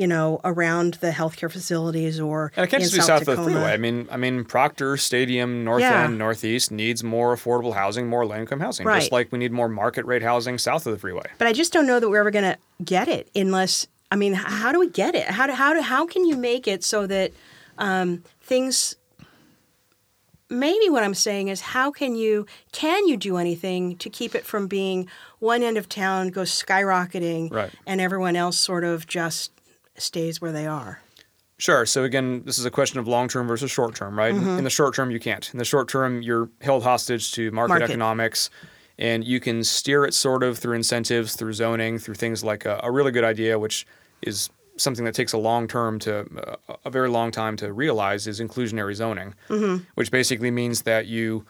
you know around the healthcare facilities or And it can't in just be south of the freeway. I mean, I mean, Proctor Stadium, North Yeah. End, Northeast needs more affordable housing, more low income housing, Right. just like we need more market rate housing south of the freeway. But I just don't know that we're ever going to get it unless I mean, how do we get it? How do how do how can you make it so that um, things? Maybe what I'm saying is, how can you can you do anything to keep it from being one end of town goes skyrocketing, Right. and everyone else sort of just stays where they are? Sure. So again, this is a question of long term versus short term, right? Mm-hmm. In the short term, you can't. In the short term, you're held hostage to market, Market. economics, and you can steer it sort of through incentives, through zoning, through things like a, a really good idea, which is something that takes a long term to uh, a very long time to realize is inclusionary zoning, Mm-hmm. which basically means that you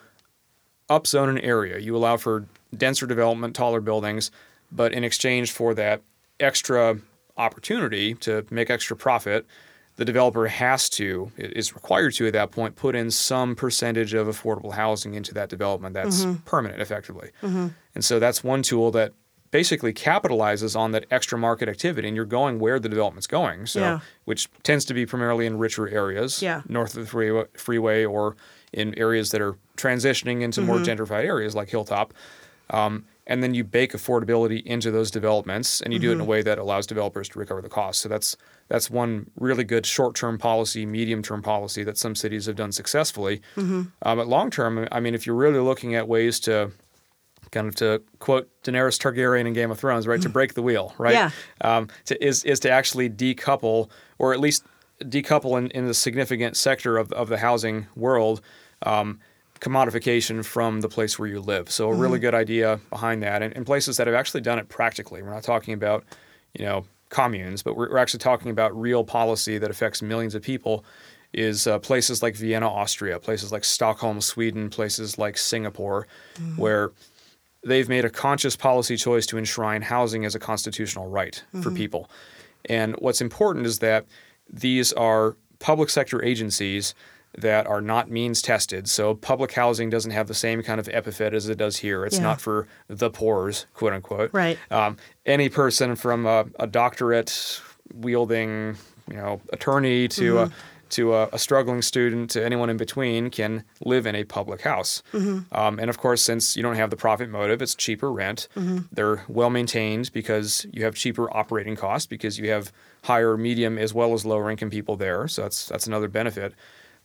upzone an area, you allow for denser development, taller buildings, but in exchange for that extra opportunity to make extra profit, the developer has to, is required to at that point, put in some percentage of affordable housing into that development that's permanent effectively. And so that's one tool that basically capitalizes on that extra market activity and you're going where the development's going. So Yeah. which tends to be primarily in richer areas, Yeah. north of the freeway, freeway or in areas that are transitioning into more Mm-hmm. gentrified areas like Hilltop. Um, and then you bake affordability into those developments, and you do it in a Mm-hmm. way that allows developers to recover the cost. So that's that's one really good short-term policy, medium-term policy that some cities have done successfully. Mm-hmm. Uh, but long-term, I mean, if you're really looking at ways to kind of to quote Daenerys Targaryen in Game of Thrones, right, to break the wheel, right? Yeah. Um, to, is is to actually decouple, or at least decouple in, in the significant sector of of the housing world. Um, commodification from the place where you live. So a really mm-hmm. good idea behind that, and, and places that have actually done it practically. We're not talking about, you know, communes, but we're, we're actually talking about real policy that affects millions of people. Is uh, places like Vienna, Austria, places like Stockholm, Sweden, places like Singapore, mm-hmm. where they've made a conscious policy choice to enshrine housing as a constitutional right for mm-hmm. people. And what's important is that these are public sector agencies that are not means tested. So public housing doesn't have the same kind of epithet as it does here. It's Yeah. not for the poor's, quote unquote. Right. Um, any person from a, a doctorate wielding, you know, attorney to a to a, a struggling student to anyone in between can live in a public house. Um, and of course, since you don't have the profit motive, it's cheaper rent. They're well maintained because you have cheaper operating costs because you have higher, medium, as well as lower income people there. So that's that's another benefit.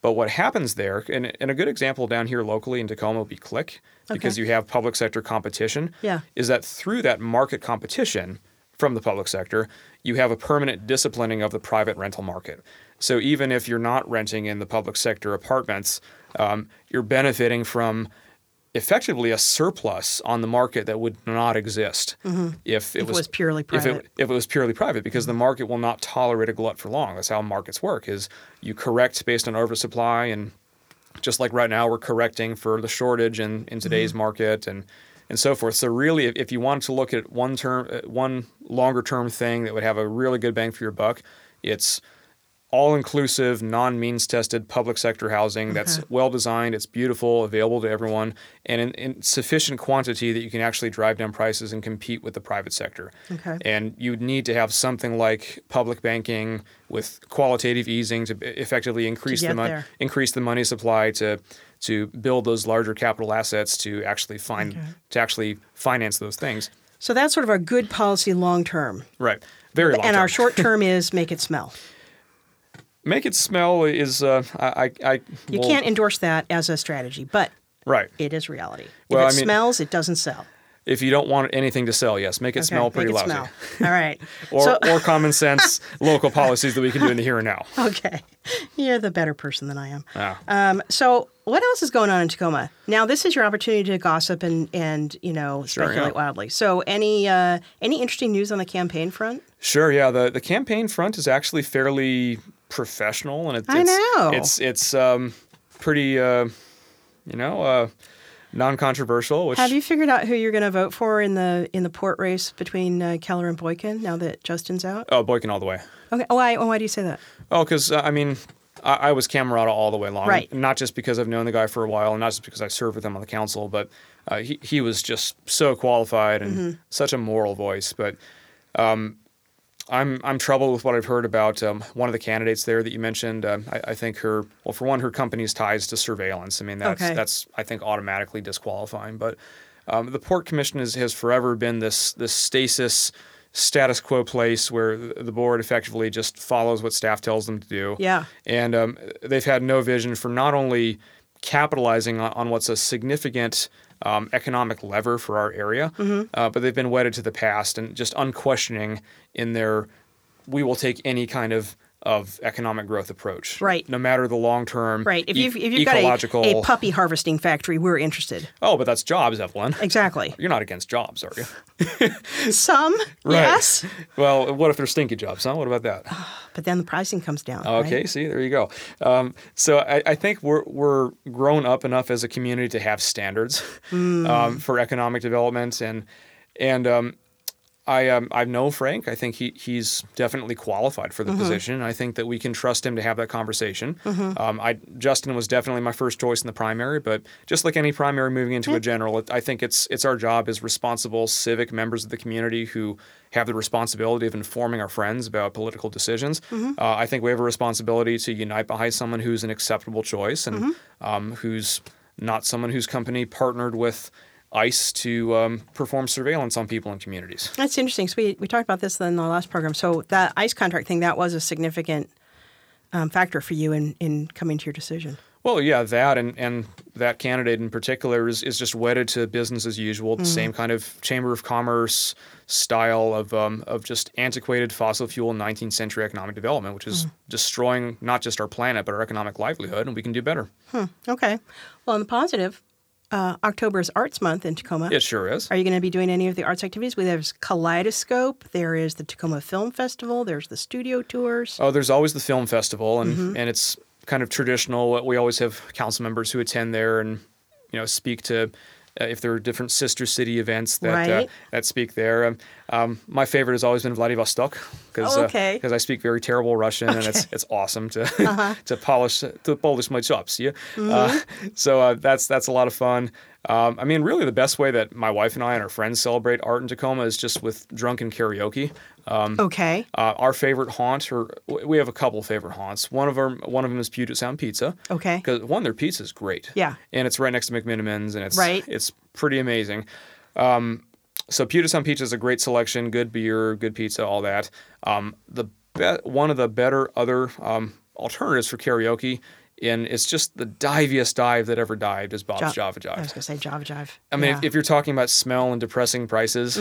But what happens there, and, and a good example down here locally in Tacoma would be Click, because Okay. you have public sector competition. Yeah. Is that through that market competition from the public sector, you have a permanent disciplining of the private rental market. So even if you're not renting in the public sector apartments, um, you're benefiting from effectively a surplus on the market that would not exist if it Mm-hmm. If it was, was purely if private. it, if it was purely private because the market will not tolerate a glut for long. That's how markets work is you correct based on oversupply and just like right now we're correcting for the shortage in, in today's Mm-hmm. market and and so forth. So really if, if you wanted to look at one term uh, one longer term thing that would have a really good bang for your buck, it's all inclusive, non means tested public sector housing that's uh-huh. well designed, it's beautiful, available to everyone, and in, in sufficient quantity that you can actually drive down prices and compete with the private sector. Okay. And you'd need to have something like public banking with qualitative easing to effectively increase the get money there. increase the money supply to to build those larger capital assets to actually find Okay. to actually finance those things. So that's sort of our good policy long term. Right. Very long. Term. And our short term <laughs> is make it smell. Make it smell is uh, I I, I You well, can't endorse that as a strategy, but right. it is reality. Well, if it I mean- smells, it doesn't sell. If you don't want anything to sell, yes, make it Okay, smell pretty make it lousy. smell. All right. <laughs> Or, so, or <laughs> common sense local policies that we can do in the here and now. <laughs> okay, you're the better person than I am. Ah. Um, so, what else is going on in Tacoma? Now, this is your opportunity to gossip and and you know Sure, speculate yeah. wildly. So, any uh, any interesting news on the campaign front? Sure, yeah. The the campaign front is actually fairly professional, and it's I it's, know. it's it's um, pretty uh, you know uh, non-controversial. Which Have you figured out who you're going to vote for in the in the port race between uh, Keller and Boykin now that Justin's out? oh Boykin all the way. Okay. Why? Why do you say that? Oh, because uh, I mean, I, I was Camarata all the way along. Right. Not just because I've known the guy for a while, and not just because I served with him on the council, but uh, he he was just so qualified and Mm-hmm. such a moral voice. But um, I'm I'm troubled with what I've heard about um, one of the candidates there that you mentioned. Uh, I, I think her well, for one, her company's ties to surveillance. I mean, that's Okay. that's I think automatically disqualifying. But um, the port commission has, has forever been this this stasis status quo place where the the board effectively just follows what staff tells them to do. Yeah. And um, they've had no vision for not only capitalizing on, on what's a significant um, economic lever for our area, Mm-hmm. uh, but they've been wedded to the past and just unquestioning in their we will take any kind of of economic growth approach. Right. No matter the long term. Right. If you've, if you've ecological. got a, a puppy harvesting factory, we're interested. oh, but that's jobs, Evelyn. Exactly. You're not against jobs, are you? <laughs> Some, <laughs> Right. yes, Well, what if they're stinky jobs, huh? What about that? <sighs> but then the pricing comes down. Okay, right? see, there you go. Um, so I, I think we're we're grown up enough as a community to have standards Mm. um, for economic development, and and um, I um, I know Frank. I think he he's definitely qualified for the Mm-hmm. position. I think that we can trust him to have that conversation. Um, I Justin was definitely my first choice in the primary, but just like any primary moving into a general, I think it's it's our job as responsible civic members of the community who have the responsibility of informing our friends about political decisions. Mm-hmm. Uh, I think we have a responsibility to unite behind someone who's an acceptable choice and Mm-hmm. um, who's not someone whose company partnered with ICE to um, perform surveillance on people in communities. That's interesting. So we, we talked about this in the last program. So that ICE contract thing, that was a significant um, factor for you in, in coming to your decision. Well, yeah, that and, and that candidate in particular is, is just wedded to business as usual, the same kind of chamber of commerce style of um, of just antiquated fossil fuel 19th century economic development, which is destroying not just our planet but our economic livelihood, and we can do better. Okay. Well, on the positive, uh, October is Arts Month in Tacoma. It sure is. Are you going to be doing any of the arts activities? We There's Kaleidoscope. There is the Tacoma Film Festival. There's the studio tours. Oh, there's always the film festival, and and it's kind of traditional. We always have council members who attend there and you know speak to if there are different sister city events that uh, Right. that speak there. Um, Um, my favorite has always been Vladivostok because Oh, okay. I speak very terrible Russian and it's it's awesome to <laughs> to polish to polish my chops. Yeah, uh, <laughs> so uh, that's that's a lot of fun. Um, I mean, really, the best way that my wife and I and our friends celebrate art in Tacoma is just with drunken karaoke. Um, Okay. uh, our favorite haunt, or we have a couple favorite haunts. One of them, one of them is Puget Sound Pizza. Okay. Because one, their pizza is great. Yeah. And it's right next to McMenamins, and it's Right. It's pretty amazing. Um, so Puget Sound Pizza is a great selection, good beer, good pizza, all that. Um, the be- one of the better other um, alternatives for karaoke, and it's just the diviest dive that ever dived is Bob's Jo- Java Jive. I was going to say Java Jive. I mean, Yeah. if, if you're talking about smell and depressing prices,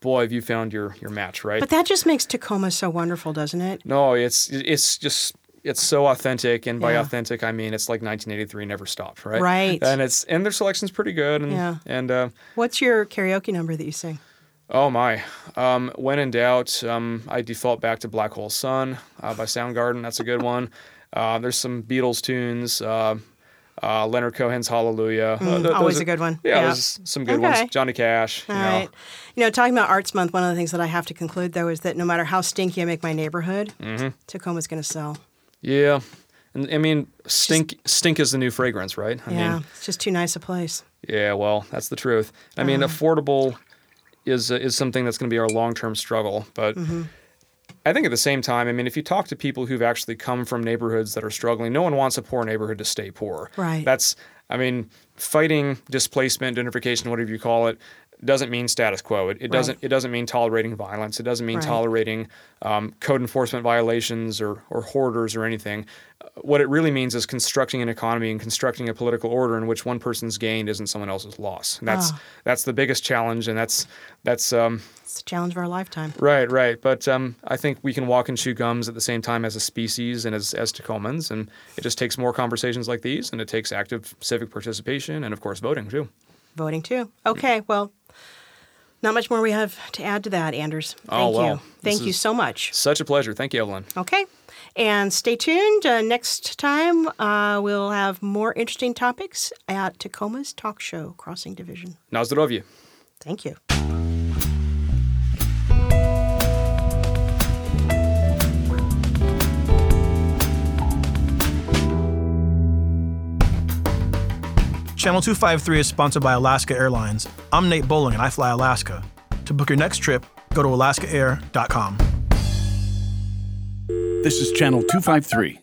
boy, have you found your your match, right? but that just makes Tacoma so wonderful, doesn't it? No, it's it's just it's so authentic, and by Yeah. authentic I mean it's like 1983 never stopped, right? Right. And it's and their selection's pretty good, and Yeah. and uh, What's your karaoke number that you sing? oh my, um, when in doubt, um, I default back to Black Hole Sun uh, by Soundgarden. That's a good one. <laughs> Uh, there's some Beatles tunes. Uh, uh, Leonard Cohen's Hallelujah. Uh, th- Mm, always are- a good one. Yeah, Yeah. some good Okay. ones. Johnny Cash. All you right. know. You know, talking about Arts Month, one of the things that I have to conclude, though, is that no matter how stinky I make my neighborhood, Mm-hmm. Tacoma's going to sell. Yeah. And I mean, stink stink is the new fragrance, right? I yeah. mean, it's just too nice a place. Yeah, well, that's the truth. I mean, Uh-huh. affordable is is something that's going to be our long term struggle. But Mm-hmm. I think at the same time, I mean, if you talk to people who've actually come from neighborhoods that are struggling, no one wants a poor neighborhood to stay poor. Right. That's, I mean, fighting displacement, gentrification, whatever you call it, doesn't mean status quo. It, it doesn't. It doesn't mean tolerating violence. It doesn't mean Right. tolerating um, code enforcement violations or or hoarders or anything. Uh, What it really means is constructing an economy and constructing a political order in which one person's gain isn't someone else's loss. And that's Ah. that's the biggest challenge, and that's that's um, It's the challenge of our lifetime. right, right. But um, I think we can walk and chew gums at the same time as a species and as as Tacomans, and it just takes more conversations like these, and it takes active civic participation, and of course voting too. Voting too. Okay, well, not much more we have to add to that, Anders. Thank Oh, well, you. Thank you so much. Such a pleasure. Thank you, Evelyn. Okay. And stay tuned. Uh, next time, uh, we'll have more interesting topics at Tacoma's talk show, Crossing Division. Na zdrowie. Thank you. Channel 253 is sponsored by Alaska Airlines. I'm Nate Bowling and I fly Alaska. To book your next trip, go to alaskaair.com. This is Channel 253.